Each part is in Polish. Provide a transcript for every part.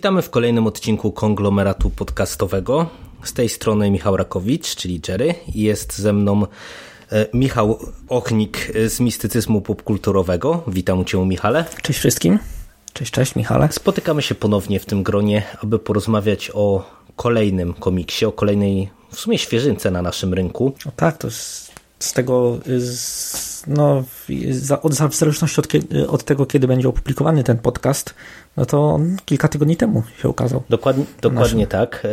Witamy w kolejnym odcinku konglomeratu podcastowego. Z tej strony Michał Rakowicz, czyli Jerry, i jest ze mną e, Michał Ochnik z mistycyzmu popkulturowego. Witam Cię, Michale. Cześć wszystkim. Cześć, cześć, Michale. Spotykamy się ponownie w tym gronie, aby porozmawiać o kolejnym komiksie, o kolejnej w sumie świeżynce na naszym rynku. O tak, to z, z tego, z, no, za, od, w zależności od, od, tego, kiedy będzie opublikowany ten podcast, no to on kilka tygodni temu się ukazał. Dokładnie, dokładnie tak.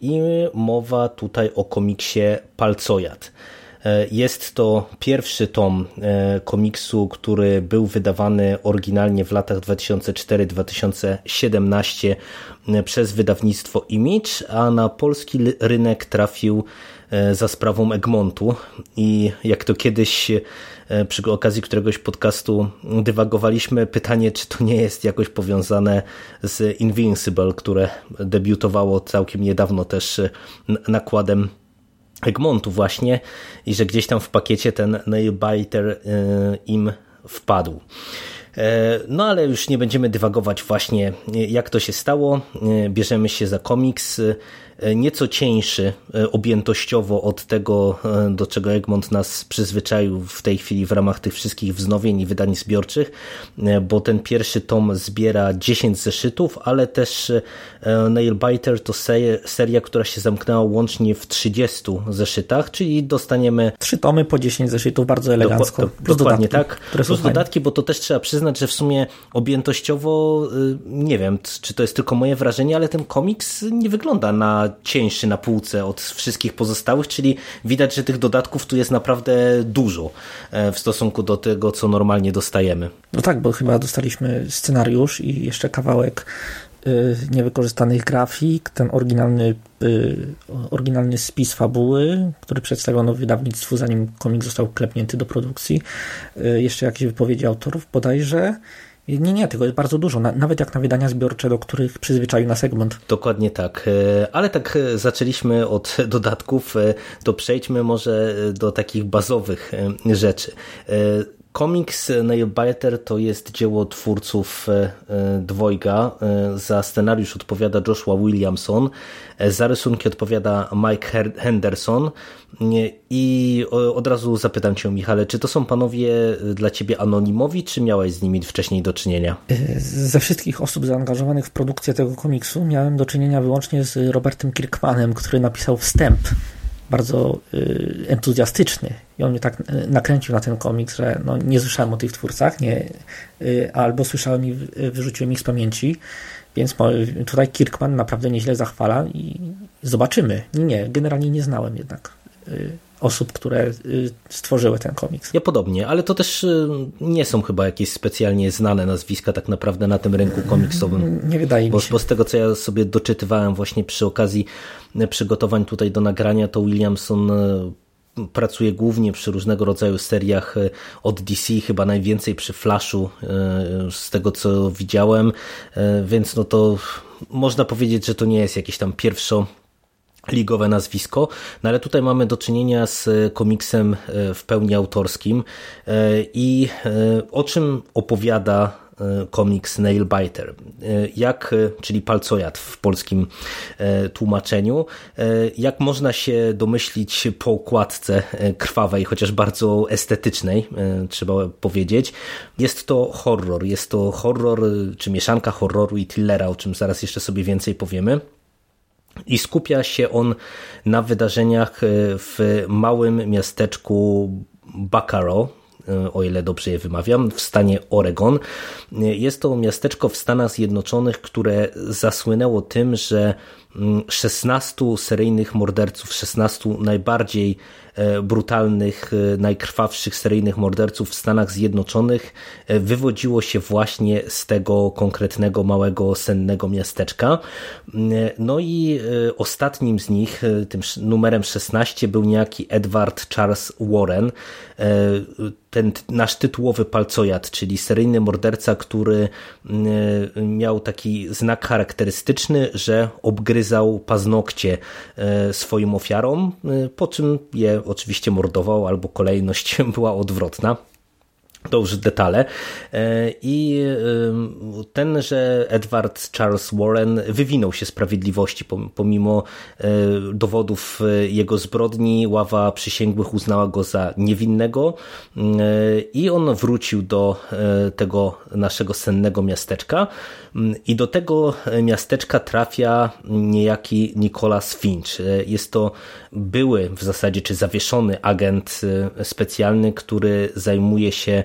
I mowa tutaj o komiksie Palcojad. Jest to pierwszy tom komiksu, który był wydawany oryginalnie w latach 2004-2017 przez wydawnictwo Image, a na polski rynek trafił za sprawą Egmontu. I jak to kiedyś przy okazji któregoś podcastu dywagowaliśmy, pytanie, czy to nie jest jakoś powiązane z Invincible, które debiutowało całkiem niedawno też nakładem Egmontu właśnie i że gdzieś tam w pakiecie ten Nailbiter im wpadł. No ale już nie będziemy dywagować właśnie jak to się stało. Bierzemy się za komiks nieco cieńszy objętościowo od tego, do czego Egmont nas przyzwyczaił w tej chwili w ramach tych wszystkich wznowień i wydań zbiorczych, bo ten pierwszy tom zbiera 10 zeszytów, ale też Nailbiter to seria, która się zamknęła łącznie w 30 zeszytach, czyli dostaniemy... Trzy tomy po 10 zeszytów, bardzo elegancko. Do, do, dokładnie dodatki, tak. Plus dodatki, bo to też trzeba przyznać, że w sumie objętościowo nie wiem, czy to jest tylko moje wrażenie, ale ten komiks nie wygląda na cieńszy na półce od wszystkich pozostałych, czyli widać, że tych dodatków tu jest naprawdę dużo w stosunku do tego, co normalnie dostajemy. No tak, bo chyba dostaliśmy scenariusz i jeszcze kawałek niewykorzystanych grafik, ten oryginalny, oryginalny spis fabuły, który przedstawiono wydawnictwu, zanim komik został klepnięty do produkcji. Jeszcze jakieś wypowiedzi autorów bodajże. Nie, nie, tego jest bardzo dużo, nawet jak na wydania zbiorcze, do których przyzwyczaił nas Egmont. Dokładnie tak, ale tak zaczęliśmy od dodatków, to przejdźmy może do takich bazowych rzeczy. Komiks Nailbiter to jest dzieło twórców dwojga. Za scenariusz odpowiada Joshua Williamson, za rysunki odpowiada Mike Henderson. I od razu zapytam Cię, Michale, czy to są panowie dla Ciebie anonimowi, czy miałeś z nimi wcześniej do czynienia? Ze wszystkich osób zaangażowanych w produkcję tego komiksu miałem do czynienia wyłącznie z Robertem Kirkmanem, który napisał wstęp bardzo y, entuzjastyczny i on mnie tak nakręcił na ten komiks, że no, nie słyszałem o tych twórcach, nie, y, albo słyszałem i wyrzuciłem ich z pamięci, więc tutaj Kirkman naprawdę nieźle zachwala i zobaczymy. Nie, nie generalnie nie znałem jednak y, osób, które stworzyły ten komiks. Ja podobnie, ale to też nie są chyba jakieś specjalnie znane nazwiska tak naprawdę na tym rynku komiksowym. Nie wydaje bo, mi się. Bo z tego, co ja sobie doczytywałem właśnie przy okazji przygotowań tutaj do nagrania, to Williamson pracuje głównie przy różnego rodzaju seriach od DC, chyba najwięcej przy Flashu, z tego co widziałem, więc no to można powiedzieć, że to nie jest jakieś tam pierwszo ligowe nazwisko, no ale tutaj mamy do czynienia z komiksem w pełni autorskim i o czym opowiada komiks Nailbiter. Jak, czyli palcojad w polskim tłumaczeniu. Jak można się domyślić po okładce krwawej, chociaż bardzo estetycznej, trzeba powiedzieć. Jest to horror. Jest to horror, czy mieszanka horroru i thrillera, o czym zaraz jeszcze sobie więcej powiemy. I skupia się on na wydarzeniach w małym miasteczku Bacaro, o ile dobrze je wymawiam, w stanie Oregon. Jest to miasteczko w Stanach Zjednoczonych, które zasłynęło tym, że 16 mm, seryjnych morderców, 16 najbardziej e, brutalnych, e, najkrwawszych seryjnych morderców w Stanach Zjednoczonych e, wywodziło się właśnie z tego konkretnego małego sennego miasteczka. Mm, no i ostatnim z nich, tym numerem 16 był niejaki Edward Charles Warren, ten nasz tytułowy palcojad, czyli seryjny morderca, który miał taki znak charakterystyczny, że obgryzał paznokcie e, swoim ofiarom, e, po czym je oczywiście mordował, albo kolejność była odwrotna to już detale. E, I tenże Edward Charles Warren wywinął się sprawiedliwości, pomimo e, dowodów e, jego zbrodni. Ława przysięgłych uznała go za niewinnego i on wrócił do tego naszego sennego miasteczka. I do tego miasteczka trafia niejaki Nicholas Finch. Jest to były w zasadzie, czy zawieszony agent specjalny, który zajmuje się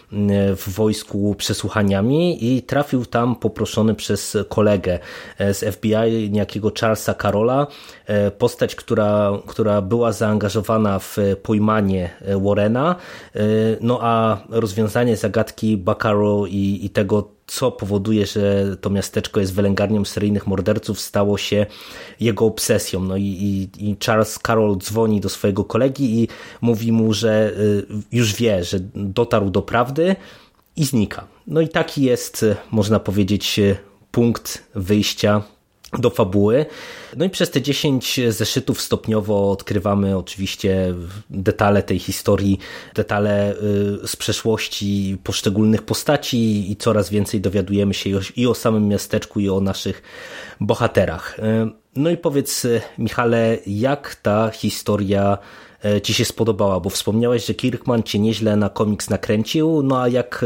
w wojsku przesłuchaniami i trafił tam poproszony przez kolegę z FBI, niejakiego Charlesa Carola, e, postać, która, która była zaangażowana w pojmanie Warrena, e, no a rozwiązanie zagadki Bacaro i, i tego, co powoduje, że to miasteczko jest wylęgarnią seryjnych morderców, stało się jego obsesją. No i, i, i, Charles Carroll dzwoni do swojego kolegi i mówi mu, że już wie, że dotarł do prawdy i znika. No i taki jest, y, można powiedzieć, y, punkt wyjścia do fabuły. No i przez te 10 zeszytów stopniowo odkrywamy oczywiście detale tej historii, detale y, z przeszłości poszczególnych postaci i coraz więcej dowiadujemy się i o samym miasteczku i o naszych bohaterach. No i powiedz Michale, jak ta historia Ci się spodobała, bo wspomniałeś, że Kirkman Cię nieźle na komiks nakręcił, no a jak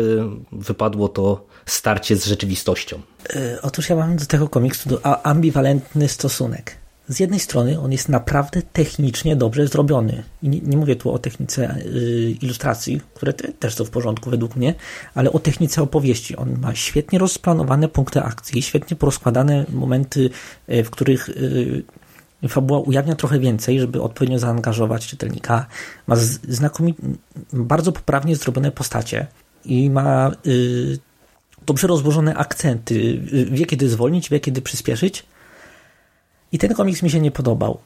wypadło to starcie z rzeczywistością? E, otóż ja mam do tego komiksu ambiwalentny stosunek. Z jednej strony on jest naprawdę technicznie dobrze zrobiony. I nie, nie mówię tu o technice y, ilustracji, które te, też są w porządku według mnie, ale o technice opowieści. On ma świetnie rozplanowane punkty akcji, świetnie porozkładane momenty, y, w których y, fabuła ujawnia trochę więcej, żeby odpowiednio zaangażować czytelnika. Ma znakomicie, bardzo poprawnie zrobione postacie i ma dobrze rozłożone akcenty. Wie, kiedy zwolnić, wie, kiedy przyspieszyć. I ten komiks mi się nie podobał.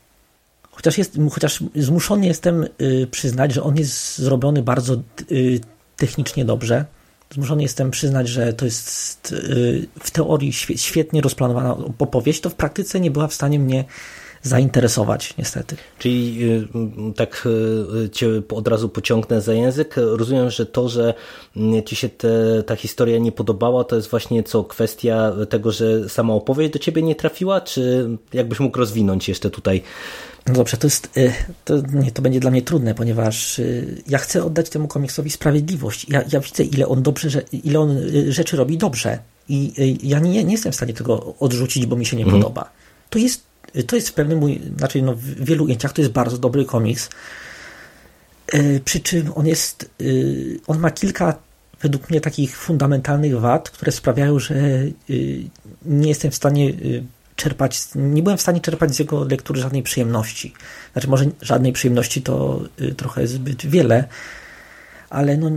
Chociaż, jest, chociaż zmuszony jestem y, przyznać, że on jest zrobiony bardzo y, technicznie dobrze. Zmuszony jestem przyznać, że to jest y, w teorii świetnie rozplanowana opowieść, to w praktyce nie była w stanie mnie zainteresować, niestety. Czyli y, tak y, cię od razu pociągnę za język. Rozumiem, że to, że ci się te, ta historia nie podobała, to jest właśnie co, kwestia tego, że sama opowieść do ciebie nie trafiła, czy jakbyś mógł rozwinąć jeszcze tutaj no dobrze, to jest, y, to, nie, to będzie dla mnie trudne, ponieważ ja chcę oddać temu komiksowi sprawiedliwość. Ja, ja widzę, ile on dobrze, ile on rzeczy robi dobrze. I ja nie, nie jestem w stanie tego odrzucić, bo mi się nie mhm. podoba. To jest to jest w pewnym znaczy no, w wielu ujęciach to jest bardzo dobry komiks. E, przy czym on jest, e, on ma kilka według mnie takich fundamentalnych wad, które sprawiają, że e, nie jestem w stanie czerpać, nie byłem w stanie czerpać z jego lektury żadnej przyjemności. Znaczy może żadnej przyjemności to trochę zbyt wiele, ale no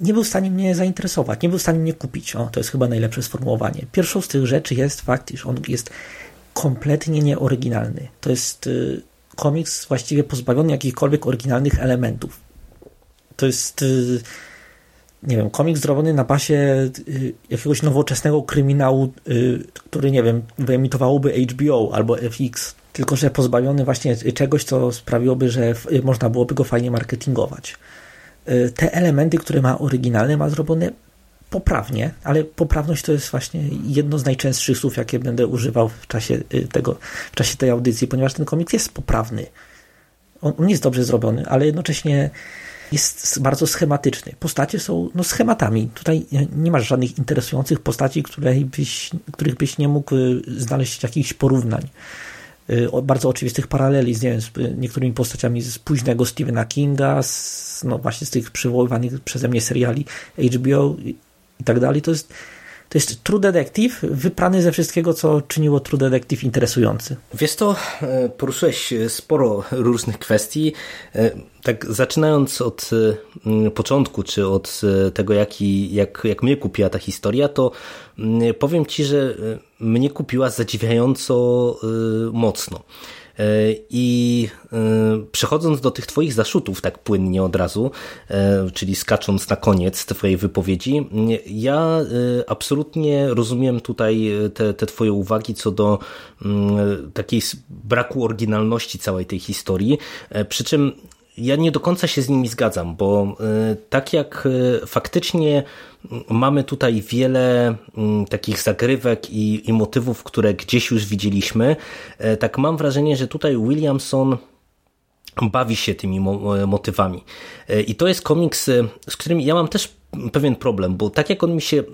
nie był w stanie mnie zainteresować, nie był w stanie mnie kupić. O, to jest chyba najlepsze sformułowanie. Pierwszą z tych rzeczy jest fakt, iż on jest kompletnie nieoryginalny. To jest y, komiks właściwie pozbawiony jakichkolwiek oryginalnych elementów. To jest y, nie wiem, komiks zrobiony na basie y, jakiegoś nowoczesnego kryminału, który, nie wiem, wyemitowałoby HBO albo FX, tylko że pozbawiony właśnie czegoś, co sprawiłoby, że można byłoby go fajnie marketingować. Te elementy, które ma oryginalne, ma zrobione poprawnie, ale poprawność to jest właśnie jedno z najczęstszych słów, jakie będę używał w czasie, y, tego, w czasie tej audycji, ponieważ ten komiks jest poprawny. On, on jest dobrze zrobiony, ale jednocześnie jest bardzo schematyczny. Postacie są no, schematami. Tutaj nie masz żadnych interesujących postaci, byś, których byś nie mógł y, znaleźć jakichś porównań. bardzo oczywistych paraleli z, nie wiem, z niektórymi postaciami z późnego Stephena Kinga, z, no właśnie z tych przywoływanych przeze mnie seriali HBO i, tak dalej. To jest to jest True Detective wyprany ze wszystkiego, co czyniło True Detective interesujący. Wiesz to, e, poruszyłeś sporo różnych kwestii. E, tak zaczynając od e, początku, czy od tego, jaki, jak, jak mnie kupiła ta historia, to powiem Ci, że mnie kupiła zadziwiająco mocno. E, I e, przechodząc do tych Twoich zaszutów tak płynnie od razu, e, czyli skacząc na koniec Twojej wypowiedzi, ja absolutnie rozumiem tutaj te, te Twoje uwagi co do takiej braku oryginalności całej tej historii. Przy czym ja nie do końca się z nimi zgadzam, bo tak jak faktycznie mamy tutaj wiele mm, takich zagrywek i, i motywów, które gdzieś już widzieliśmy. E, tak mam wrażenie, że tutaj Williamson bawi się tymi motywami. I to jest komiks, z którym ja mam też pewien problem, bo tak jak on mi się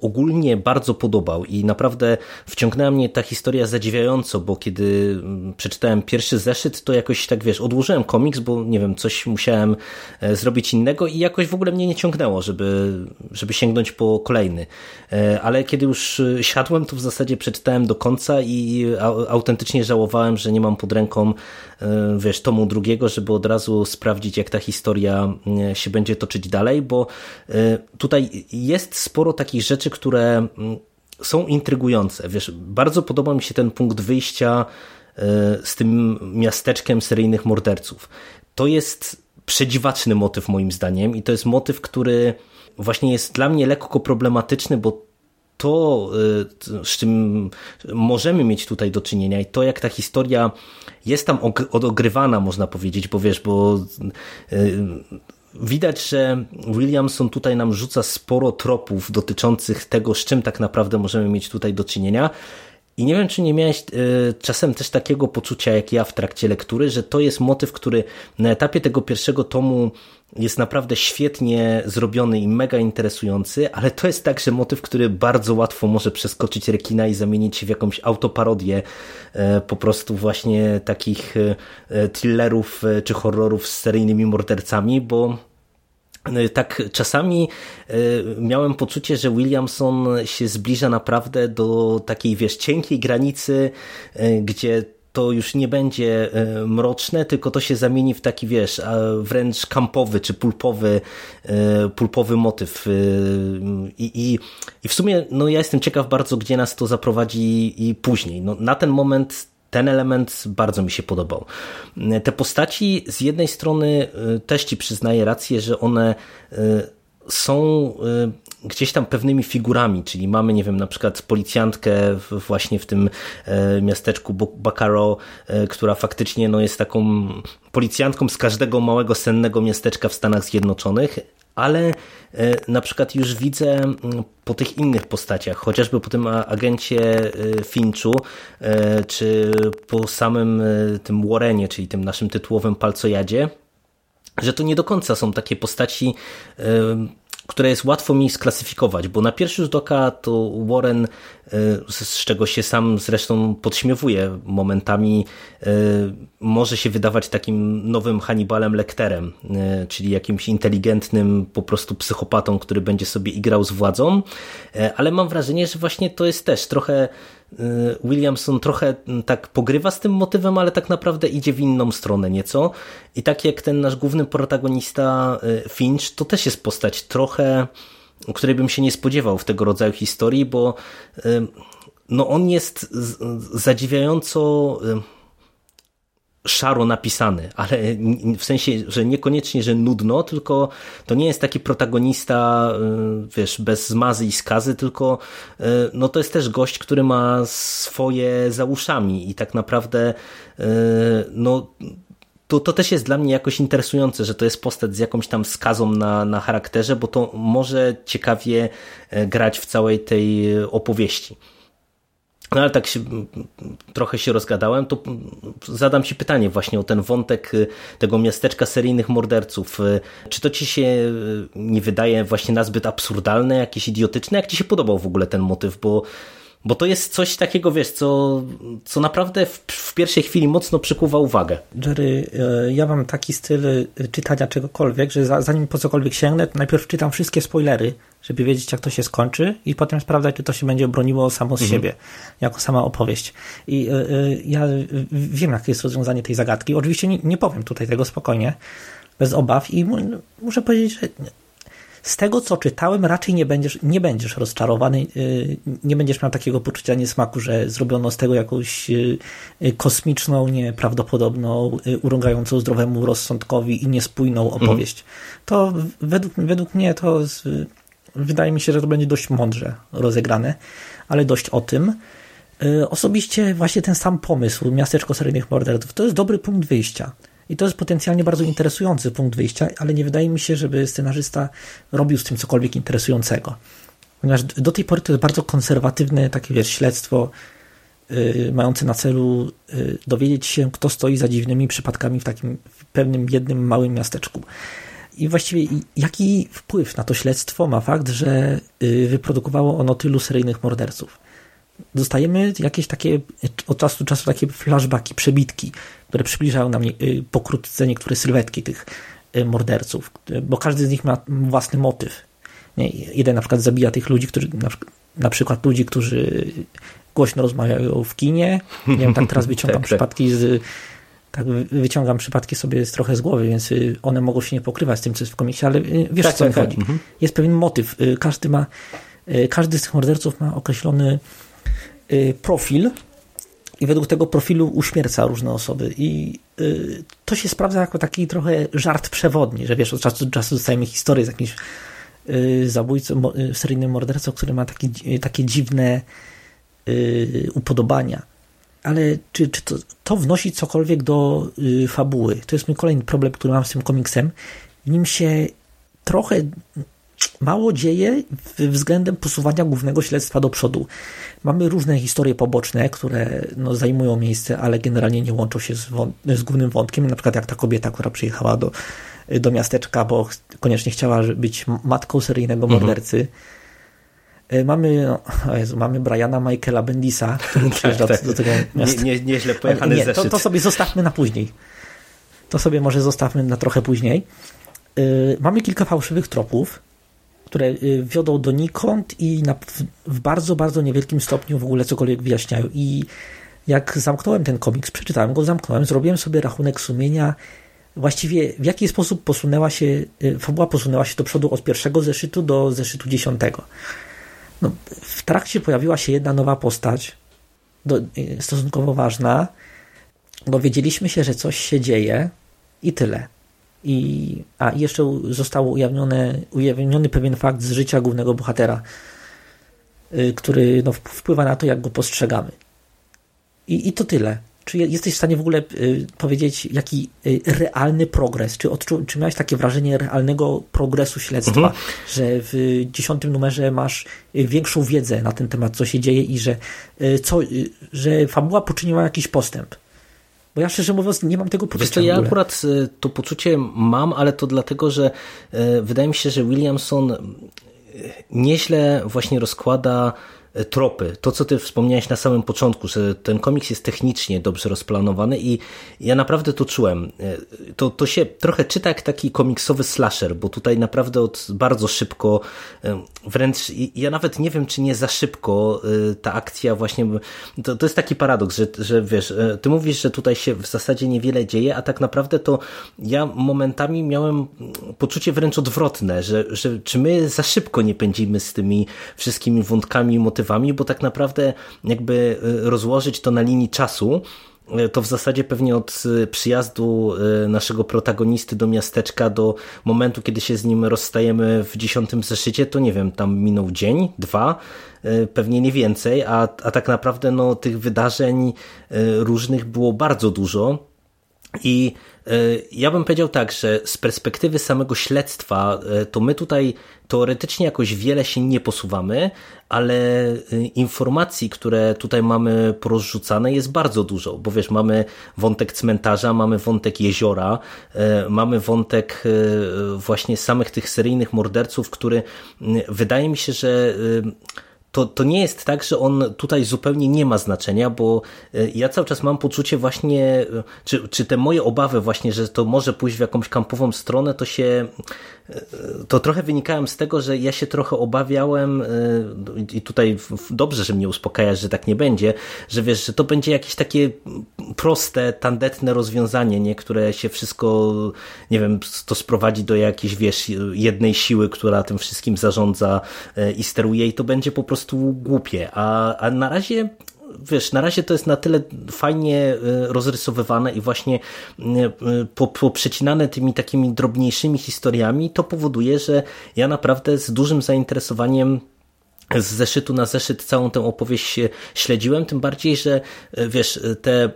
ogólnie bardzo podobał i naprawdę wciągnęła mnie ta historia zadziwiająco, bo kiedy mm, przeczytałem pierwszy zeszyt, to jakoś tak wiesz, odłożyłem komiks, bo nie wiem, coś musiałem e, zrobić innego i jakoś w ogóle mnie nie ciągnęło, żeby, żeby sięgnąć po kolejny. E, ale kiedy już e, siadłem, to w zasadzie przeczytałem do końca i autentycznie żałowałem, że nie mam pod ręką wiesz, tomu drugiego, żeby od razu sprawdzić, jak ta historia się będzie toczyć dalej, bo tutaj jest sporo takich rzeczy, rzeczy, które mm, są intrygujące. Wiesz, bardzo podoba mi się ten punkt wyjścia e, z tym miasteczkiem seryjnych morderców. To jest przedziwaczny motyw moim zdaniem i to jest motyw, który właśnie jest dla mnie lekko problematyczny, bo to, e, z czym możemy mieć tutaj do czynienia i to, jak ta historia jest tam odogrywana, można powiedzieć, bo wiesz, bo e, Widać, że Williamson tutaj nam rzuca sporo tropów dotyczących tego, z czym tak naprawdę możemy mieć tutaj do czynienia. I nie wiem, czy nie miałeś y, czasem też takiego poczucia, jak ja w trakcie lektury, że to jest motyw, który na etapie tego pierwszego tomu jest naprawdę świetnie zrobiony i mega interesujący, ale to jest także motyw, który bardzo łatwo może przeskoczyć rekina i zamienić się w jakąś autoparodię y, po prostu właśnie takich y, thrillerów czy horrorów z seryjnymi mordercami, bo E, tak czasami e, miałem poczucie, że Williamson się zbliża naprawdę do takiej, wiesz, cienkiej granicy, e, gdzie to już nie będzie mroczne, tylko to się zamieni w taki, wiesz, wręcz kampowy czy pulpowy, pulpowy motyw. I, i, I w sumie, no ja jestem ciekaw bardzo, gdzie nas to zaprowadzi i później. No, na ten moment ten element bardzo mi się podobał. Te postaci z jednej strony też ci przyznaję rację, że one są gdzieś tam pewnymi figurami, czyli mamy, nie wiem, na przykład policjantkę właśnie w tym miasteczku Bacaro, która faktycznie no, jest taką policjantką z każdego małego sennego miasteczka w Stanach Zjednoczonych, ale e, na przykład już widzę po tych innych postaciach, chociażby po tym agencie e, Finchu, e, czy po samym tym Warrenie, czyli tym naszym tytułowym palcojadzie, że to nie do końca są takie postaci które jest łatwo mi sklasyfikować, bo na pierwszy rzut oka to Warren, e, z czego się sam zresztą podśmiewuje momentami, e, może się wydawać takim nowym Hannibalem Lecterem, e, czyli jakimś inteligentnym po prostu psychopatą, który będzie sobie igrał z władzą, ale mam wrażenie, że właśnie to jest też trochę Y, Williamson trochę mm, tak pogrywa z tym motywem, ale tak naprawdę idzie w inną stronę nieco. I tak jak ten nasz główny protagonista y, Finch, to też jest postać trochę, której bym się nie spodziewał w tego rodzaju historii, bo y, no on jest zadziwiająco szaro napisany, ale w sensie, że niekoniecznie, że nudno, tylko to nie jest taki protagonista, y, wiesz, bez zmazy i skazy, tylko y, no to jest też gość, który ma swoje za uszami i tak naprawdę y, no to, to też jest dla mnie jakoś interesujące, że to jest postać z jakąś tam skazą na, na charakterze, bo to może ciekawie grać w całej tej opowieści. No ale tak się, trochę się rozgadałem, to zadam Ci pytanie właśnie o ten wątek y, tego miasteczka seryjnych morderców. Y, czy to Ci się y, nie wydaje właśnie nazbyt absurdalne, jakieś idiotyczne? Jak Ci się podobał w ogóle ten motyw? Bo Bo to jest coś takiego, wiesz, co, co naprawdę w, w pierwszej chwili mocno przykuwa uwagę. Jerry, e, ja mam taki styl e, czytania czegokolwiek, że zanim po cokolwiek sięgnę, to najpierw czytam wszystkie spoilery, żeby wiedzieć, jak to się skończy, i potem sprawdzać, czy to się będzie broniło samo z mhm. siebie, jako sama opowieść. I e, ja wiem, jakie jest rozwiązanie tej zagadki. Oczywiście nie, nie powiem tutaj tego spokojnie, bez obaw, i muszę powiedzieć, że z tego, co czytałem, raczej nie będziesz, nie będziesz rozczarowany, y, nie będziesz miał takiego poczucia niesmaku, że zrobiono z tego jakąś y, y, kosmiczną, nieprawdopodobną, urągającą zdrowemu rozsądkowi i niespójną mhm. opowieść. To według, według mnie to z, wydaje mi się, że to będzie dość mądrze rozegrane, ale dość o tym. Osobiście właśnie ten sam pomysł, miasteczko seryjnych morderców, to jest dobry punkt wyjścia. I to jest potencjalnie bardzo interesujący punkt wyjścia, ale nie wydaje mi się, żeby scenarzysta robił z tym cokolwiek interesującego. Ponieważ do tej pory to jest bardzo konserwatywne takie wiesz, śledztwo yy, mające na celu yy, dowiedzieć się, kto stoi za dziwnymi przypadkami w takim w pewnym jednym małym miasteczku. I właściwie jaki wpływ na to śledztwo ma fakt, że yy, wyprodukowało ono tylu seryjnych morderców? Dostajemy jakieś takie od czasu do czasu takie flashbacki, przebitki które przybliżają nam y, pokrótce niektóre sylwetki tych y, morderców, bo każdy z nich ma własny motyw. Jeden na przykład zabija tych ludzi, którzy na, przykład ludzi, którzy głośno rozmawiają w kinie. Nie wiem, tak teraz wyciągam tak, tak, przypadki z tak wyciągam przypadki sobie trochę z głowy, więc y, one mogą się nie pokrywać z tym, co jest w komiksie, ale wiesz, tak, co mi tak, chodzi. Mhm. Jest pewien motyw. Każdy ma, każdy z tych morderców ma określony profil, i według tego profilu uśmierca różne osoby. I y, to się sprawdza jako taki trochę żart przewodni, że wiesz, od czasu do czasu dostajemy historię z jakimś y, zabójcą, y, seryjnym mordercą, który ma taki, y, takie dziwne y, upodobania. Ale czy, czy to, to wnosi cokolwiek do y, fabuły? To jest mój kolejny problem, który mam z tym komiksem. W nim się trochę mało dzieje względem posuwania głównego śledztwa do przodu. Mamy różne historie poboczne, które no, zajmują miejsce, ale generalnie nie łączą się z, z, głównym wątkiem. Na przykład jak ta kobieta, która przyjechała do, do miasteczka, bo koniecznie chciała być matką seryjnego mhm. mordercy. Mhm. Mamy, no, Jezu, mamy Briana Michaela Bendisa, który tak, przyjeżdża tak, do, tego miasta. Nie, nie, nieźle pojechany nie, to, to sobie zostawmy na później. To sobie może zostawmy na trochę później. Yy, mamy kilka fałszywych tropów które y, wiodą donikąd i na, w bardzo, bardzo niewielkim stopniu w ogóle cokolwiek wyjaśniają. I jak zamknąłem ten komiks, przeczytałem go, zamknąłem, zrobiłem sobie rachunek sumienia, właściwie w jaki sposób posunęła się, y, fabuła posunęła się do przodu od pierwszego zeszytu do zeszytu dziesiątego. No, w trakcie pojawiła się jedna nowa postać, do, y, stosunkowo ważna, dowiedzieliśmy się, że coś się dzieje i tyle. I, a jeszcze został ujawnione, ujawniony pewien fakt z życia głównego bohatera, y, który no, wpływa na to, jak go postrzegamy. I, i to tyle. Czy jesteś w stanie w ogóle y, powiedzieć, jaki y, realny progres? Czy, odczu, czy miałeś takie wrażenie realnego progresu śledztwa, mhm. że w dziesiątym numerze masz większą wiedzę na ten temat, co się dzieje i że, co, że fabuła poczyniła jakiś postęp? Bo ja szczerze mówiąc nie mam tego poczucia. Ja akurat e, to poczucie mam, ale to dlatego, że e, wydaje mi się, że Williamson e, nieźle właśnie rozkłada tropy. To, co ty wspomniałeś na samym początku, że ten komiks jest technicznie dobrze rozplanowany i ja naprawdę to czułem. E, to, to się trochę czyta jak taki komiksowy slasher, bo tutaj naprawdę od bardzo szybko, e, wręcz ja nawet nie wiem, czy nie za szybko ta akcja właśnie, to, to jest taki paradoks, że, że wiesz, ty mówisz, że tutaj się w zasadzie niewiele dzieje, a tak naprawdę to ja momentami miałem poczucie wręcz odwrotne, że, że czy my za szybko nie pędzimy z tymi wszystkimi wątkami, motywami motywami, bo tak naprawdę jakby y, rozłożyć to na linii czasu, y, to w zasadzie pewnie od y, przyjazdu naszego protagonisty do miasteczka do momentu, kiedy się z nim rozstajemy w dziesiątym zeszycie, to nie wiem, tam minął dzień, dwa, pewnie nie więcej, a, a tak naprawdę no, tych wydarzeń różnych było bardzo dużo. I ja bym powiedział tak, że z perspektywy samego śledztwa, to my tutaj teoretycznie jakoś wiele się nie posuwamy, ale y, informacji, które tutaj mamy porozrzucane jest bardzo dużo, bo wiesz, mamy wątek cmentarza, mamy wątek jeziora, y, mamy wątek y, właśnie samych tych seryjnych morderców, który wydaje mi się, że to, to nie jest tak, że on tutaj zupełnie nie ma znaczenia, bo ja cały czas mam poczucie właśnie, czy, czy te moje obawy właśnie, że to może pójść w jakąś kampową stronę, to się to trochę wynikałem z tego, że ja się trochę obawiałem i tutaj dobrze, że mnie uspokajasz, że tak nie będzie, że wiesz, że to będzie jakieś takie proste, tandetne rozwiązanie, nie, które się wszystko, nie wiem, to sprowadzi do jakiejś, wiesz, jednej siły, która tym wszystkim zarządza i steruje i to będzie po prostu głupie, a, a na razie wiesz, na razie to jest na tyle fajnie y, rozrysowywane i właśnie y, y, poprzecinane tymi takimi drobniejszymi historiami, to powoduje, że ja naprawdę z dużym zainteresowaniem z zeszytu na zeszyt całą tę opowieść śledziłem, tym bardziej, że wiesz, te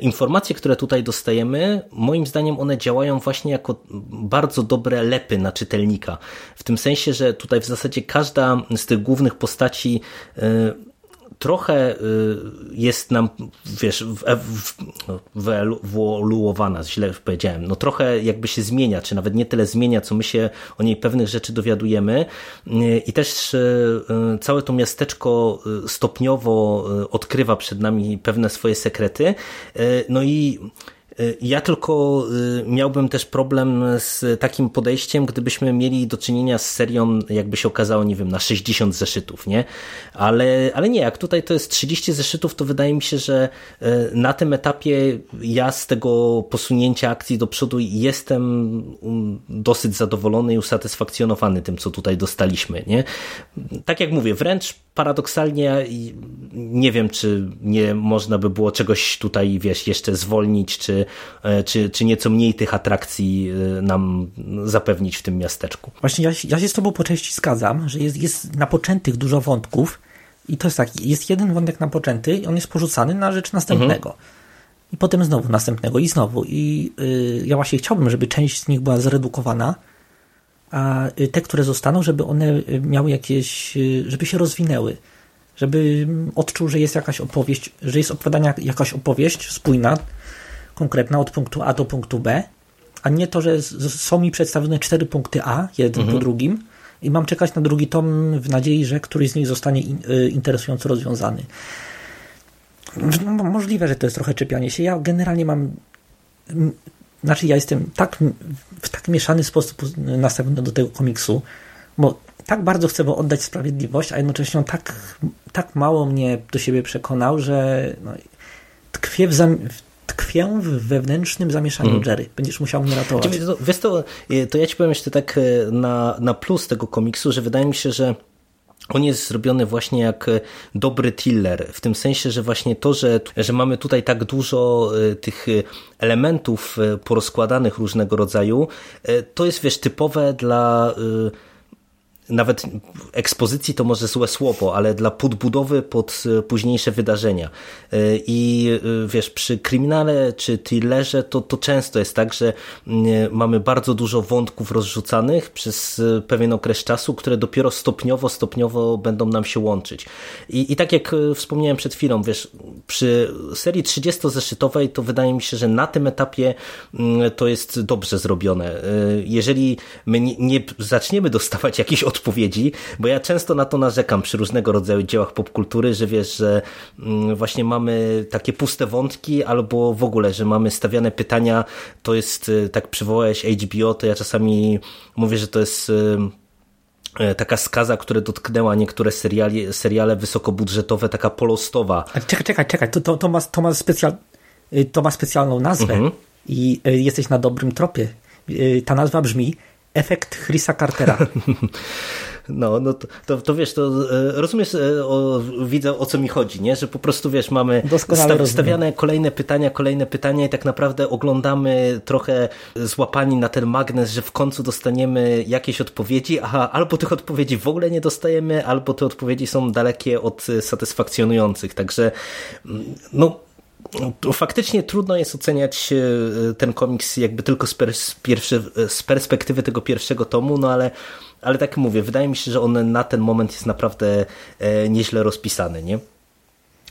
informacje, które tutaj dostajemy, moim zdaniem one działają właśnie jako bardzo dobre lepy na czytelnika. W tym sensie, że tutaj w zasadzie każda z tych głównych postaci trochę y, jest nam, wiesz, wyewoluowana, źle powiedziałem, no trochę jakby się zmienia, czy nawet nie tyle zmienia, co my się o niej pewnych rzeczy dowiadujemy. Y, i też y, całe to miasteczko stopniowo odkrywa przed nami pewne swoje sekrety, no i ja tylko y, miałbym też problem z takim podejściem, gdybyśmy mieli do czynienia z serią, jakby się okazało, nie wiem, na 60 zeszytów, nie? Ale, ale nie, jak tutaj to jest 30 zeszytów, to wydaje mi się, że y, na tym etapie ja z tego posunięcia akcji do przodu jestem um, dosyć zadowolony i usatysfakcjonowany tym, co tutaj dostaliśmy, nie? Tak jak mówię, wręcz paradoksalnie nie wiem, czy nie można by było czegoś tutaj, wiesz, jeszcze zwolnić, czy, czy, czy nieco mniej tych atrakcji e, nam zapewnić w tym miasteczku. Właśnie ja, ja się z tobą po części zgadzam, że jest, jest napoczętych dużo wątków i to jest tak, jest jeden wątek napoczęty i on jest porzucany na rzecz następnego. Mhm. I potem znowu następnego i znowu. I y, ja właśnie chciałbym, żeby część z nich była zredukowana, a y, te, które zostaną, żeby one y, miały jakieś, y, żeby się rozwinęły, żeby odczuł, że jest jakaś opowieść, że jest opowiadana jakaś opowieść spójna, konkretna od punktu A do punktu B, a nie to, że są mi przedstawione cztery punkty A, jeden mhm. po drugim i mam czekać na drugi tom w nadziei, że któryś z nich zostanie interesująco rozwiązany. No, możliwe, że to jest trochę czepianie się. Ja generalnie mam znaczy ja jestem tak w tak mieszany sposób nastawiony do tego komiksu, bo tak bardzo chcę mu oddać sprawiedliwość, a jednocześnie on tak, tak mało mnie do siebie przekonał, że no, tkwię w, zam, tkwię w wewnętrznym zamieszaniu mm. Jerry. Będziesz musiał mnie ratować. Wiesz to, to ja ci powiem jeszcze tak e, na, na plus tego komiksu, że wydaje mi się, że on jest zrobiony właśnie jak e, dobry thriller, w tym sensie, że właśnie to, że, że mamy tutaj tak dużo e, tych e, elementów porozkładanych różnego rodzaju, to jest wiesz typowe dla nawet ekspozycji to może złe słowo, ale dla podbudowy pod e, późniejsze wydarzenia. E, I e, wiesz, przy kryminale czy thrillerze to, to często jest tak, że mamy bardzo dużo wątków rozrzucanych przez pewien okres czasu, które dopiero stopniowo, stopniowo będą nam się łączyć. I, i tak jak wspomniałem przed chwilą, wiesz, przy serii 30-zeszytowej to wydaje mi się, że na tym etapie to jest dobrze zrobione. Jeżeli my nie, nie zaczniemy dostawać jakichś odpowiedzi, bo ja często na to narzekam przy różnego rodzaju dziełach popkultury, że wiesz, że mm, właśnie mamy takie puste wątki albo w ogóle, że mamy stawiane pytania, to jest, y, tak przywołałeś HBO, to ja czasami mówię, że to jest y, y, taka skaza, która dotknęła niektóre seriali, seriale wysokobudżetowe, taka polostowa. Czekaj, czekaj, czekaj, to, to, to, ma, to, ma, specjal, to ma specjalną nazwę mhm. i jesteś na dobrym tropie. Ta nazwa brzmi efekt Chrisa Cartera. No, no to, to, to, wiesz, to e, rozumiesz, e, o, widzę o co mi chodzi, nie? Że po prostu wiesz, mamy sta stawiane kolejne pytania, kolejne pytania i tak naprawdę oglądamy trochę złapani na ten magnes, że w końcu dostaniemy jakieś odpowiedzi, a albo tych odpowiedzi w ogóle nie dostajemy, albo te odpowiedzi są dalekie od satysfakcjonujących. Także no faktycznie trudno jest oceniać e, ten komiks jakby tylko z, pers z perspektywy tego pierwszego tomu, no ale, ale tak mówię, wydaje mi się, że on na ten moment jest naprawdę e, nieźle rozpisany, nie?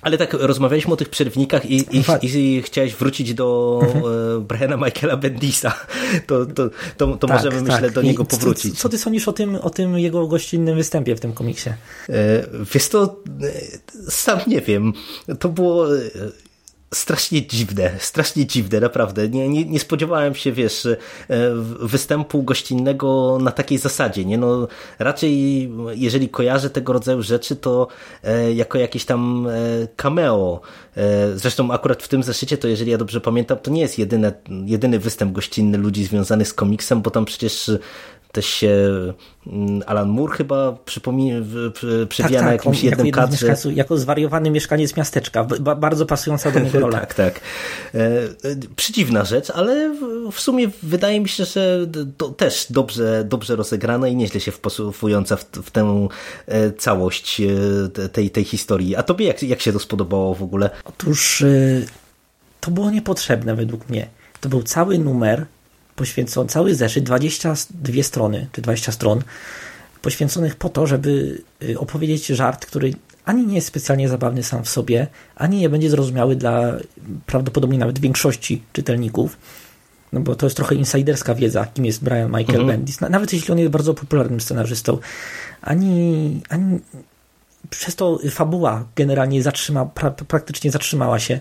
Ale tak, rozmawialiśmy o tych przerwnikach i, i, i chciałeś wrócić do mhm. e, Briana Michaela Bendisa. To, to, to, to tak, możemy, tak. myślę, do niego powrócić. Co, co, ty sądzisz o tym, o tym jego gościnnym występie w tym komiksie? Wiesz to, sam nie wiem. To było strasznie dziwne, strasznie dziwne, naprawdę. Nie, nie, nie spodziewałem się, wiesz, e, występu gościnnego na takiej zasadzie, nie? No, raczej, jeżeli kojarzę tego rodzaju rzeczy, to e, jako jakieś tam e, cameo. Zresztą akurat w tym zeszycie, to jeżeli ja dobrze pamiętam, to nie jest jedyne, jedyny występ gościnny ludzi związany z komiksem, bo tam przecież też się mm, Alan Moore chyba przypomina, przewija tak, na tak, jakimś jednym jako kadrze. Jako zwariowany mieszkaniec miasteczka, bardzo pasująca do niego rola. tak, tak. E, e, przydziwna rzecz, ale w sumie wydaje mi się, że to też dobrze, dobrze rozegrana i nieźle się wpasująca w, w tę e, całość tej, tej historii. A tobie jak, jak się to spodobało w ogóle? Otóż to było niepotrzebne według mnie. To był cały numer poświęcony, cały zeszyt, 22 strony, czy 20 stron, poświęconych po to, żeby y, opowiedzieć żart, który ani nie jest specjalnie zabawny sam w sobie, ani nie będzie zrozumiały dla prawdopodobnie nawet większości czytelników, no bo to jest trochę insiderska wiedza, kim jest Brian Michael mhm. Bendis, nawet jeśli on jest bardzo popularnym scenarzystą, ani, ani przez to fabuła generalnie zatrzyma, pra, praktycznie zatrzymała się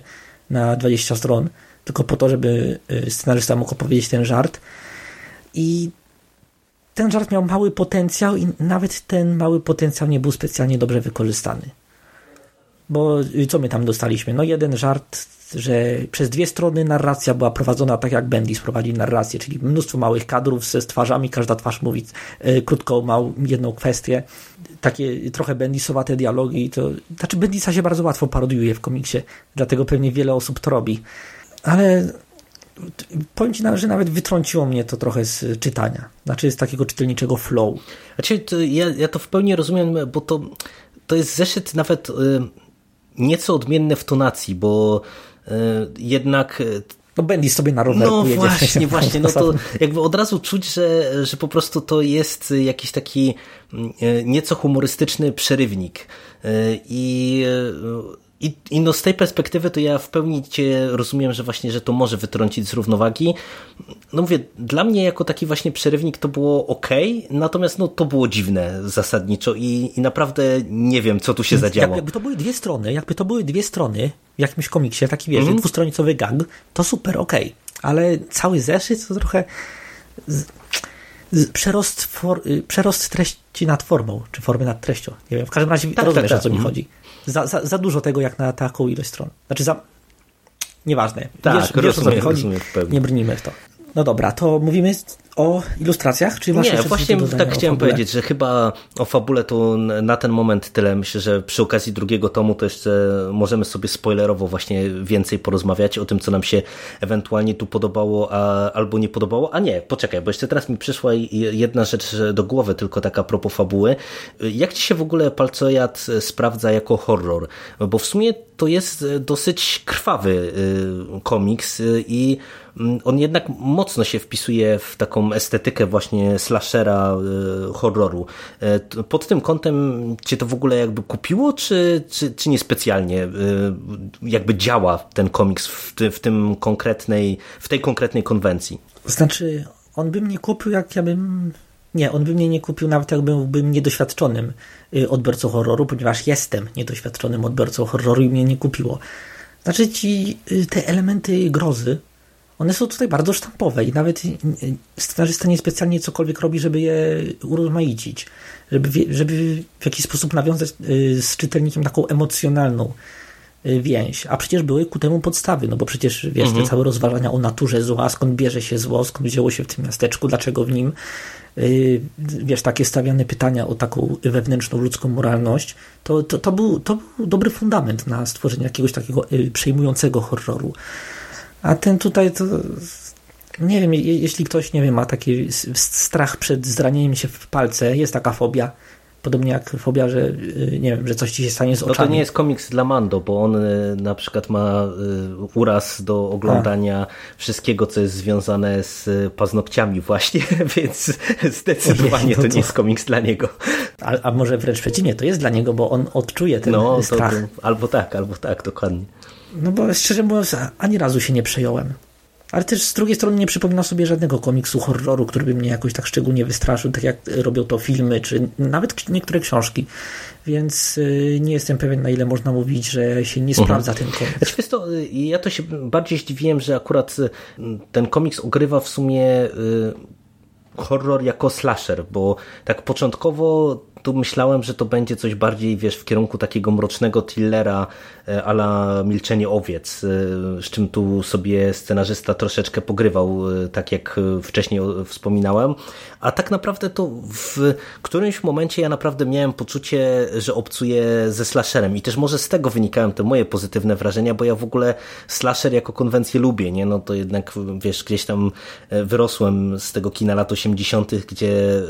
na 20 stron tylko po to, żeby y, scenarzysta mógł opowiedzieć ten żart. I ten żart miał mały potencjał i nawet ten mały potencjał nie był specjalnie dobrze wykorzystany. Bo y, co my tam dostaliśmy? No jeden żart, że przez dwie strony narracja była prowadzona tak jak Bendis prowadzi narrację, czyli mnóstwo małych kadrów ze twarzami, każda twarz mówi y, krótko, mał jedną kwestię. Takie trochę Bendisowate dialogi. To, znaczy Bendisa się bardzo łatwo parodiuje w komiksie, dlatego pewnie wiele osób to robi ale powiem Ci, że nawet wytrąciło mnie to trochę z czytania. Znaczy z takiego czytelniczego flow. Znaczy, to ja, ja to w pełni rozumiem, bo to, to jest zeszyt nawet y, nieco odmienny w tonacji, bo y, jednak y, no Bendis sobie na rower No właśnie, właśnie, no to jakby od razu czuć, że, że po prostu to jest jakiś taki nieco humorystyczny przerywnik i i, I no z tej perspektywy to ja w pełni cię rozumiem, że właśnie, że to może wytrącić z równowagi. No mówię, dla mnie jako taki właśnie przerywnik to było ok, natomiast no to było dziwne zasadniczo i, i naprawdę nie wiem, co tu się zadziało. Jakby to były dwie strony, jakby to były dwie strony w jakimś komiksie, taki wiesz, mm. dwustronicowy gag, to super ok, ale cały zeszyt to trochę z, z, przerost, for, y, przerost treści nad formą, czy formy nad treścią. Nie wiem, w każdym razie tak, rozumiesz, tak, tak. o co mi mhm. chodzi za, za, za dużo tego jak na taką ilość stron. Znaczy za... Nieważne. Tak, wiesz, wiesz o co mi chodzi. Nie brnijmy w to. No dobra, to mówimy o ilustracjach? Czy masz Nie, właśnie tak chciałem powiedzieć, że chyba o fabule to na ten moment tyle. Myślę, że przy okazji drugiego tomu to jeszcze możemy sobie spoilerowo właśnie więcej porozmawiać o tym, co nam się ewentualnie tu podobało a, albo nie podobało. A nie, poczekaj, bo jeszcze teraz mi przyszła jedna rzecz do głowy, tylko taka propos fabuły. Jak ci się w ogóle Palcojad sprawdza jako horror? Bo w sumie to jest dosyć krwawy y, komiks y, i mm, on jednak mocno się wpisuje w taką estetykę właśnie slashera, e, horroru. E, pod tym kątem cię to w ogóle jakby kupiło, czy, czy, czy niespecjalnie e, jakby działa ten komiks w, ty, w tym konkretnej, w tej konkretnej konwencji? Znaczy, on by mnie kupił, jak ja bym nie, on by mnie nie kupił nawet jak byłbym niedoświadczonym odbiorcą horroru, ponieważ jestem niedoświadczonym odbiorcą horroru i mnie nie kupiło. Znaczy ci te elementy grozy, one są tutaj bardzo sztampowe i nawet scenarzysta niespecjalnie cokolwiek robi, żeby je urozmaicić, żeby, żeby w jakiś sposób nawiązać y, z czytelnikiem taką emocjonalną y, więź, a przecież były ku temu podstawy, no bo przecież wiesz, mhm. te całe rozważania o naturze zła, skąd bierze się zło, skąd wzięło się w tym miasteczku, dlaczego w nim, y, wiesz, takie stawiane pytania o taką wewnętrzną ludzką moralność, to, to, to, był, to był dobry fundament na stworzenie jakiegoś takiego przejmującego horroru. A ten tutaj to nie wiem, jeśli ktoś, nie wiem, ma taki strach przed zranieniem się w palce, jest taka fobia Podobnie jak fobia, że y, nie wiem, że coś ci się stanie z oczami. No to nie jest komiks dla Mando, bo on y, na przykład ma y, uraz do oglądania A. wszystkiego, co jest związane z paznokciami właśnie, więc zdecydowanie no to, to, nie jest komiks dla niego. A, a, może wręcz przeciwnie, to jest dla niego, bo on odczuje ten no, strach. To, albo tak, albo tak, dokładnie. No bo szczerze mówiąc, ani razu się nie przejąłem. Ale też z drugiej strony nie przypomina sobie żadnego komiksu horroru, który by mnie jakoś tak szczególnie wystraszył, tak jak robią to filmy, czy nawet niektóre książki. Więc y, nie jestem pewien, na ile można mówić, że się nie mhm. sprawdza ten komiks. Znaczy, wiesz to, y, ja to się bardziej zdziwiłem, że akurat y, ten komiks ogrywa w sumie horror jako slasher, bo tak początkowo tu myślałem, że to będzie coś bardziej, wiesz, w kierunku takiego mrocznego thrillera e, ala Milczenie owiec, e, z czym tu sobie scenarzysta troszeczkę pogrywał, e, tak jak wcześniej wspominałem, a tak naprawdę to w którymś momencie ja naprawdę miałem poczucie, że obcuję ze slasherem i też może z tego wynikają te moje pozytywne wrażenia, bo ja w ogóle slasher jako konwencję lubię, nie? No to jednak, wiesz, gdzieś tam wyrosłem z tego kina lat 80., gdzie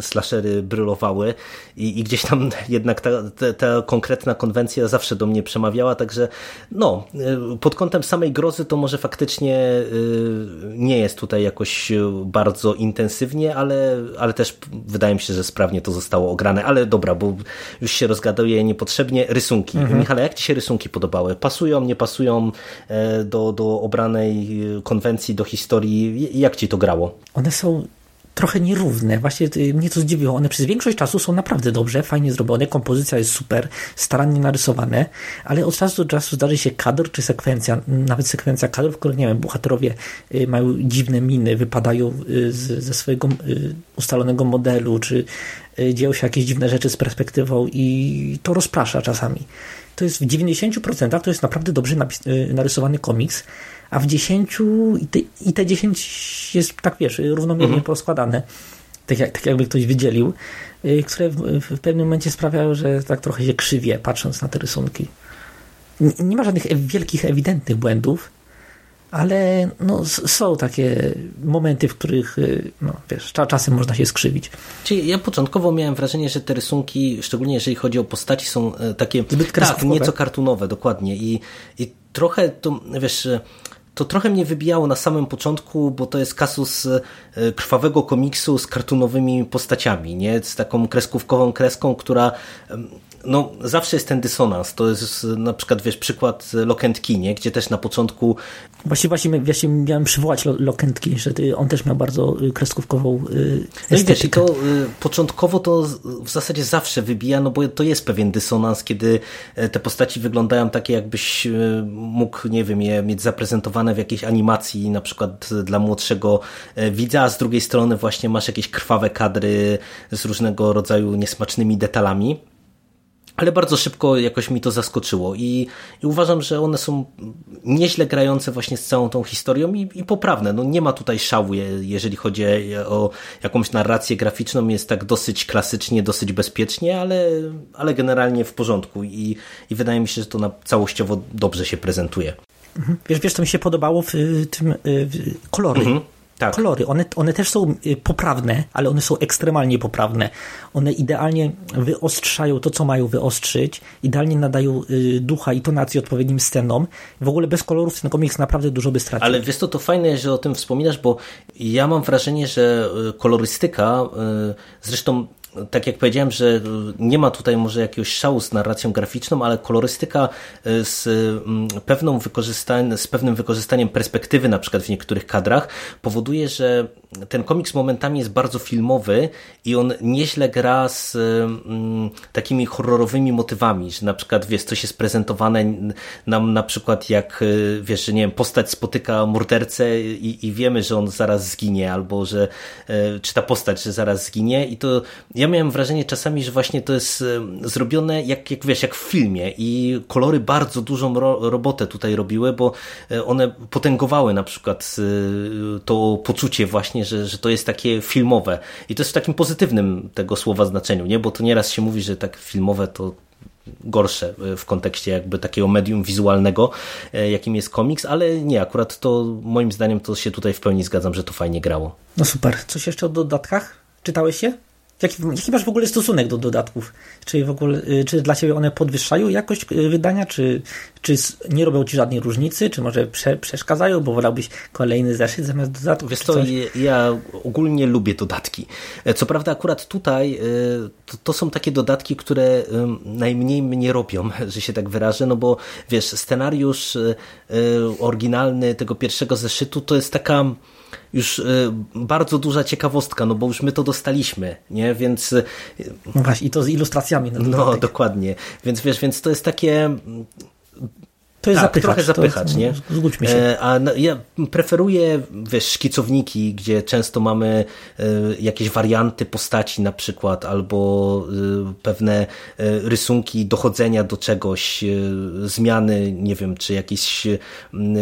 slashery brylowały i, i gdzieś tam jednak ta, ta, ta, konkretna konwencja zawsze do mnie przemawiała, także no, y, pod kątem samej grozy to może faktycznie y, nie jest tutaj jakoś bardzo intensywnie, ale, ale też wydaje mi się, że sprawnie to zostało ograne, ale dobra, bo już się rozgaduje niepotrzebnie. Rysunki. Mhm. Michale, jak Ci się rysunki podobały? Pasują, nie pasują e, do, do obranej konwencji, do historii? Jak Ci to grało? One są trochę nierówne. Właśnie y, mnie to zdziwiło. One przez większość czasu są naprawdę dobrze, fajnie zrobione, kompozycja jest super, starannie narysowane, ale od czasu do czasu zdarzy się kadr czy sekwencja, nawet sekwencja kadrów, w których, nie wiem, bohaterowie y, mają dziwne miny, wypadają y, z, ze swojego ustalonego modelu, czy dzieją się jakieś dziwne rzeczy z perspektywą i to rozprasza czasami. To jest w 90% to jest naprawdę dobrze narysowany komiks, a w 10 i te, i te 10 jest tak wiesz, równomiernie mhm. poskładane, tak, jak, tak jakby ktoś wydzielił, y, które w, w, pewnym momencie sprawiają, że tak trochę się krzywie patrząc na te rysunki. Nie, nie ma żadnych wielkich, ewidentnych błędów, ale no, są takie momenty, w których y, no, wiesz, czasem można się skrzywić. Czyli ja początkowo miałem wrażenie, że te rysunki, szczególnie jeżeli chodzi o postaci, są e, takie Zbyt tak, nieco kartunowe, dokładnie. I, i trochę to, wiesz, to trochę mnie wybijało na samym początku, bo to jest kasus e, krwawego komiksu z kartunowymi postaciami, nie? Z taką kreskówkową kreską, która no, zawsze jest ten dysonans. To jest na przykład, wiesz, przykład Lokentki, nie? Gdzie też na początku... Właśnie, właśnie, właśnie miałem przywołać Lokentki, że on też miał bardzo y, kreskówkową estetykę. No i wiesz, to y, początkowo to w zasadzie zawsze wybija, no bo to jest pewien dysonans, kiedy e, te postaci wyglądają takie, jakbyś y, mógł, nie wiem, je mieć zaprezentowane w jakiejś animacji, na przykład dla młodszego e, widza, a z drugiej strony właśnie masz jakieś krwawe kadry z różnego rodzaju niesmacznymi detalami ale bardzo szybko jakoś mi to zaskoczyło i, i, uważam, że one są nieźle grające właśnie z całą tą historią i, i, poprawne. No nie ma tutaj szału, jeżeli chodzi o jakąś narrację graficzną, jest tak dosyć klasycznie, dosyć bezpiecznie, ale, ale generalnie w porządku i, i wydaje mi się, że to na całościowo dobrze się prezentuje. Mhm. Wiesz, wiesz, co mi się podobało w tym w kolory. Mhm tak. kolory. One, one też są y, poprawne, ale one są ekstremalnie poprawne. One idealnie wyostrzają to, co mają wyostrzyć, idealnie nadają y, ducha i tonacji odpowiednim scenom. W ogóle bez kolorów ten komiks naprawdę dużo by stracił. Ale wiesz to, to fajne, że o tym wspominasz, bo ja mam wrażenie, że y, kolorystyka, zresztą tak jak powiedziałem, że nie ma tutaj może jakiegoś szału z narracją graficzną, ale kolorystyka e, z, mm, pewną z pewnym wykorzystaniem perspektywy na przykład w niektórych kadrach powoduje, że ten komiks momentami jest bardzo filmowy i on nieźle gra z mm, takimi horrorowymi motywami, że na przykład wiesz, coś jest prezentowane nam na przykład jak e, wiesz, że nie wiem, postać spotyka mordercę i, i wiemy, że on zaraz zginie, albo że e, czy ta postać, że zaraz zginie i to ja miałem wrażenie czasami, że właśnie to jest zrobione jak, jak wiesz, jak w filmie i kolory bardzo dużą ro robotę tutaj robiły, bo e, one potęgowały na przykład e, to poczucie właśnie, że, że to jest takie filmowe i to jest w takim pozytywnym tego słowa znaczeniu, nie? Bo to nieraz się mówi, że tak filmowe to gorsze e, w kontekście jakby takiego medium wizualnego, jakim jest komiks, ale nie, akurat to moim zdaniem to się tutaj w pełni zgadzam, że to fajnie grało. No super. Coś jeszcze o dodatkach? Czytałeś się? Jaki, jaki masz w ogóle stosunek do dodatków? Czy w ogóle, y, czy dla Ciebie one podwyższają jakość y, wydania, czy, czy nie robią Ci żadnej różnicy, czy może prze, przeszkadzają, bo wolałbyś kolejny zeszyt zamiast dodatków? Wiesz co, ja ogólnie lubię dodatki. E, co prawda akurat tutaj y, to, to, są takie dodatki, które najmniej mnie robią, że się tak wyrażę, no bo wiesz, scenariusz oryginalny tego pierwszego zeszytu to jest taka już y, bardzo duża ciekawostka, no bo już my to dostaliśmy, nie? Więc... Y, no właśnie, i to z ilustracjami. No, dokładnie. Więc wiesz, więc to jest takie to jest tak, zapychacz. trochę zapychacz, jest, nie? Zgódźmy się. E, a ja preferuję, wiesz, szkicowniki, gdzie często mamy e, jakieś warianty postaci na przykład, albo e, pewne rysunki dochodzenia do czegoś, zmiany, nie wiem, czy jakieś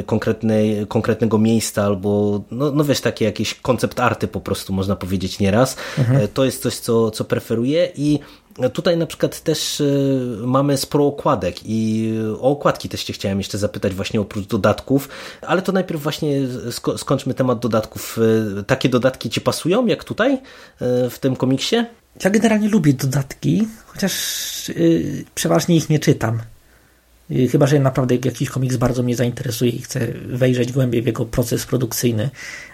konkretnej, konkretnego miejsca, albo, no, no wiesz, takie jakieś koncept arty po prostu, można powiedzieć nieraz. Mhm. To jest coś, co, co preferuję i Tutaj na przykład też y, mamy sporo okładek i o okładki też cię chciałem jeszcze zapytać właśnie oprócz dodatków, ale to najpierw właśnie skończmy temat dodatków. Y, takie dodatki ci pasują jak tutaj y, w tym komiksie? Ja generalnie lubię dodatki, chociaż yy, przeważnie ich nie czytam. Yy, chyba, że naprawdę jakiś komiks bardzo mnie zainteresuje i chcę wejrzeć głębiej w jego proces produkcyjny.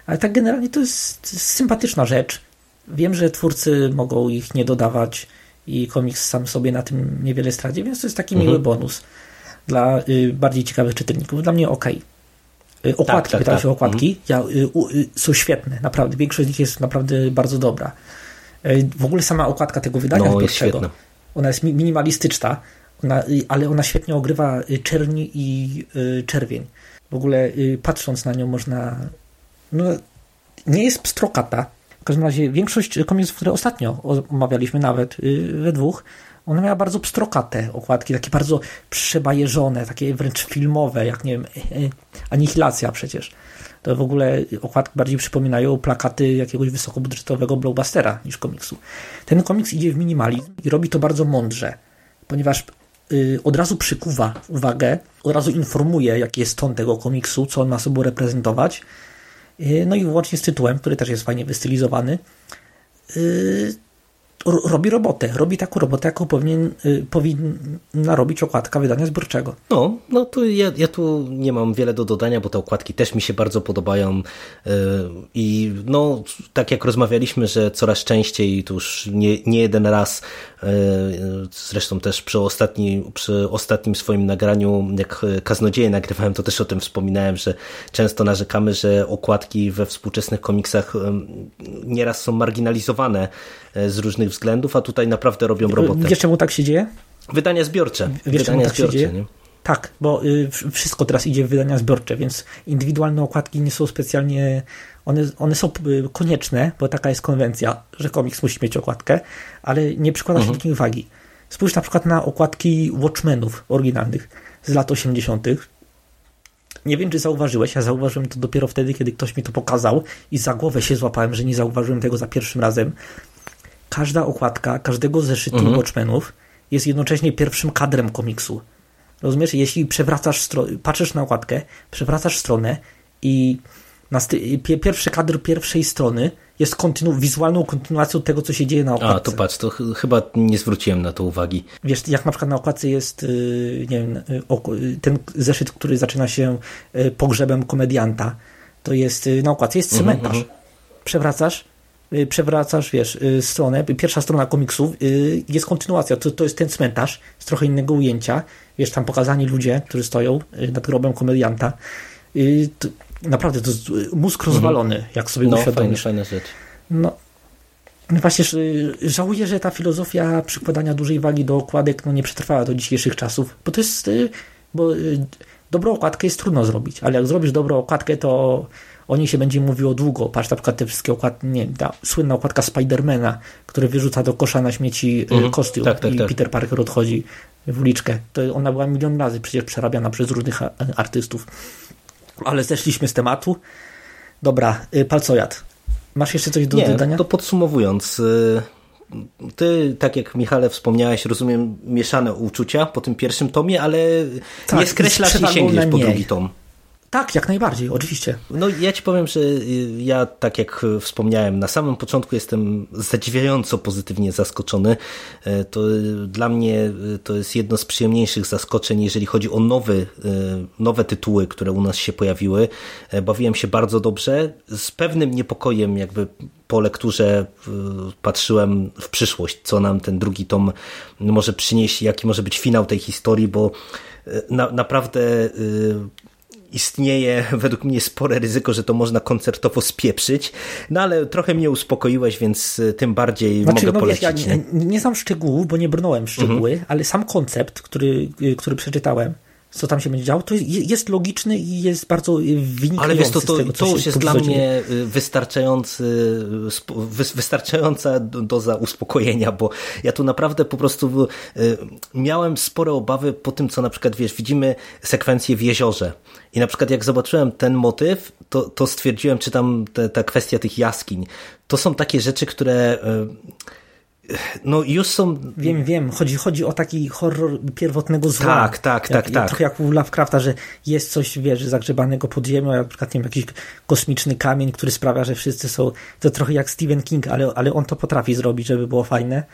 Ale tak generalnie to jest sympatyczna rzecz. Wiem, że twórcy mogą ich nie dodawać i komiks sam sobie na tym niewiele straci, więc to jest taki mhm. miły bonus dla y, bardziej ciekawych czytelników. Dla mnie ok. Y, okładki, tak, tak, tak. się o okładki, mhm. ja, y, y, są świetne, naprawdę. Większość z nich jest naprawdę bardzo dobra. Y, w ogóle sama okładka tego wydania no, jest ona jest minimalistyczna, ona, y, ale ona świetnie ogrywa czerni i czerwień. W ogóle patrząc na nią można... No, nie jest pstrokata, każdym razie większość komiksów, które ostatnio omawialiśmy nawet y, we dwóch, one miały bardzo pstrokate okładki, takie bardzo przebajeżone, takie wręcz filmowe, jak nie wiem, e, e, Anihilacja przecież. To w ogóle okładki bardziej przypominają plakaty jakiegoś wysokobudżetowego blockbustera niż komiksu. Ten komiks idzie w minimalizm i robi to bardzo mądrze, ponieważ y, od razu przykuwa uwagę, od razu informuje, jaki jest ton tego komiksu, co on ma sobą reprezentować, no i łącznie z tytułem, który też jest fajnie wystylizowany, y, robi robotę. Robi taką robotę, jaką powinien, y, powinna robić okładka wydania zbiorczego. No, no to ja, ja tu nie mam wiele do dodania, bo te okładki też mi się bardzo podobają y, i no, tak jak rozmawialiśmy, że coraz częściej, to już nie, nie jeden raz, y, zresztą też przy, ostatni, przy ostatnim swoim nagraniu, jak Kaznodzieje nagrywałem, to też o tym wspominałem, że często narzekamy, że okładki we współczesnych komiksach nieraz są marginalizowane z różnych względów, a tutaj naprawdę robią robotę. Wiesz czemu tak się dzieje? Wydania zbiorcze. Wiesz wydania tak zbiorcze, się dzieje? Nie? Tak, bo y, wszystko teraz idzie w wydania zbiorcze, więc indywidualne okładki nie są specjalnie. One, one są y, konieczne, bo taka jest konwencja, że komiks musi mieć okładkę, ale nie przykłada się mhm. takiej uwagi. Spójrz na przykład na okładki Watchmenów oryginalnych z lat 80. Nie wiem, czy zauważyłeś, ja zauważyłem to dopiero wtedy, kiedy ktoś mi to pokazał i za głowę się złapałem, że nie zauważyłem tego za pierwszym razem każda okładka każdego zeszytu mhm. Watchmenów jest jednocześnie pierwszym kadrem komiksu. Rozumiesz? Jeśli przewracasz patrzysz na okładkę, przewracasz stronę i pierwszy kadr pierwszej strony jest kontynu wizualną kontynuacją tego, co się dzieje na okładce. A, to patrz, to ch chyba nie zwróciłem na to uwagi. Wiesz, jak na przykład na okładce jest, yy, nie wiem, yy, ten zeszyt, który zaczyna się yy, pogrzebem komedianta, to jest, y, na okładce jest mhm, cmentarz. Mm -hmm. Przewracasz, Y, przewracasz, wiesz, y, stronę, pierwsza strona komiksów, y, jest kontynuacja, to, to jest ten cmentarz z trochę innego ujęcia, wiesz, tam pokazani ludzie, którzy stoją nad grobem komedianta. To, naprawdę, to jest mózg mhm. rozwalony, jak sobie no, uświadomisz. Fajna, fajna rzecz. No, Właśnie żałuję, że ta filozofia przykładania dużej wagi do okładek no, nie przetrwała do dzisiejszych czasów, bo to jest, bo dobrą okładkę jest trudno zrobić, ale jak zrobisz dobrą okładkę, to o niej się będzie mówiło długo. Patrz na przykład te wszystkie okładki, nie ta słynna okładka Spidermana, który wyrzuca do kosza na śmieci mm, kostium tak, tak, i tak. Peter Parker odchodzi w uliczkę. To ona była milion razy przecież przerabiana przez różnych artystów. Ale zeszliśmy z tematu. Dobra, y, palcojad. Masz jeszcze coś do nie, dodania? to podsumowując, y, ty, tak jak Michale wspomniałeś, rozumiem mieszane uczucia po tym pierwszym tomie, ale tak, nie skreślasz i sięgniesz po drugi tom. Tak, jak najbardziej, oczywiście. No ja ci powiem, że y, ja tak jak wspomniałem, na samym początku jestem zadziwiająco pozytywnie zaskoczony. E, To y, dla mnie y, to jest jedno z przyjemniejszych zaskoczeń, jeżeli chodzi o nowy, y, nowe tytuły, które u nas się pojawiły. E, Bawiłem się bardzo dobrze. Z pewnym niepokojem jakby po lekturze y, patrzyłem w przyszłość, co nam ten drugi tom może przynieść, jaki może być finał tej historii, bo y, na, naprawdę y, istnieje według mnie spore ryzyko, że to można koncertowo spieprzyć, no ale trochę mnie uspokoiłeś, więc y, tym bardziej Znaczy, mogę no wiesz, polecić. ja nie? nie, znam szczegółów, bo nie brnąłem w szczegóły, ale sam koncept, który, y, który przeczytałem, co tam się będzie działo, to jest, logiczny i jest bardzo y, wynikający Ale wiesz, to, to, tego, to już jest dla mnie y, wystarczający, y, wystarczająca do- doza uspokojenia, bo ja tu naprawdę po prostu miałem spore obawy po tym, co na przykład, wiesz, widzimy sekwencję w jeziorze. I na przykład jak zobaczyłem ten motyw, to, to stwierdziłem, czy tam te, ta kwestia tych jaskiń, to są takie rzeczy, które no już są Wiem, wiem, chodzi, chodzi o taki horror pierwotnego zła. Tak, tak, jak, tak, tak. Trochę jak u Lovecrafta, że jest coś, wiesz, zagrzebanego pod ziemią, jak na przykład nie wiem, jakiś kosmiczny kamień, który sprawia, że wszyscy są, to trochę jak Stephen King, ale, ale on to potrafi zrobić, żeby było fajne,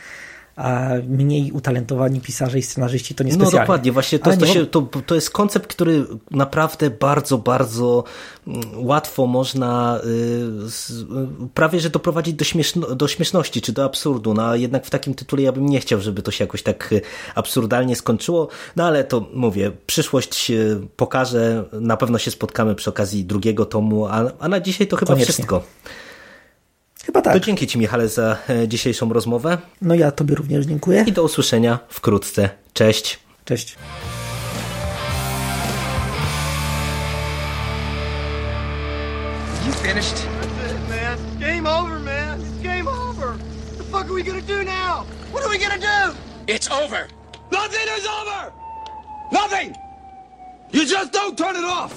a mniej utalentowani pisarze i scenarzyści to nie No specjalnie. dokładnie, właśnie to, to, się, to, to jest koncept, który naprawdę bardzo, bardzo mm, łatwo można y, y, prawie że doprowadzić do, śmieszno, do śmieszności czy do absurdu, no a jednak w takim tytule ja bym nie chciał, żeby to się jakoś tak y, absurdalnie skończyło, no ale to mówię, przyszłość pokaże, na pewno się spotkamy przy okazji drugiego tomu, a, a na dzisiaj to chyba Koniecznie. wszystko. Chyba To tak. dzięki Ci Michale za e, dzisiejszą rozmowę No ja tobie również dziękuję. i do usłyszenia wkrótce. Cześć! Cześć. You finished? That's it, man. Game over, man. It's game over. What the fuck are we gonna do now? What are we gonna do? It's over. Nothing is over! Nothing! You just don't turn it off!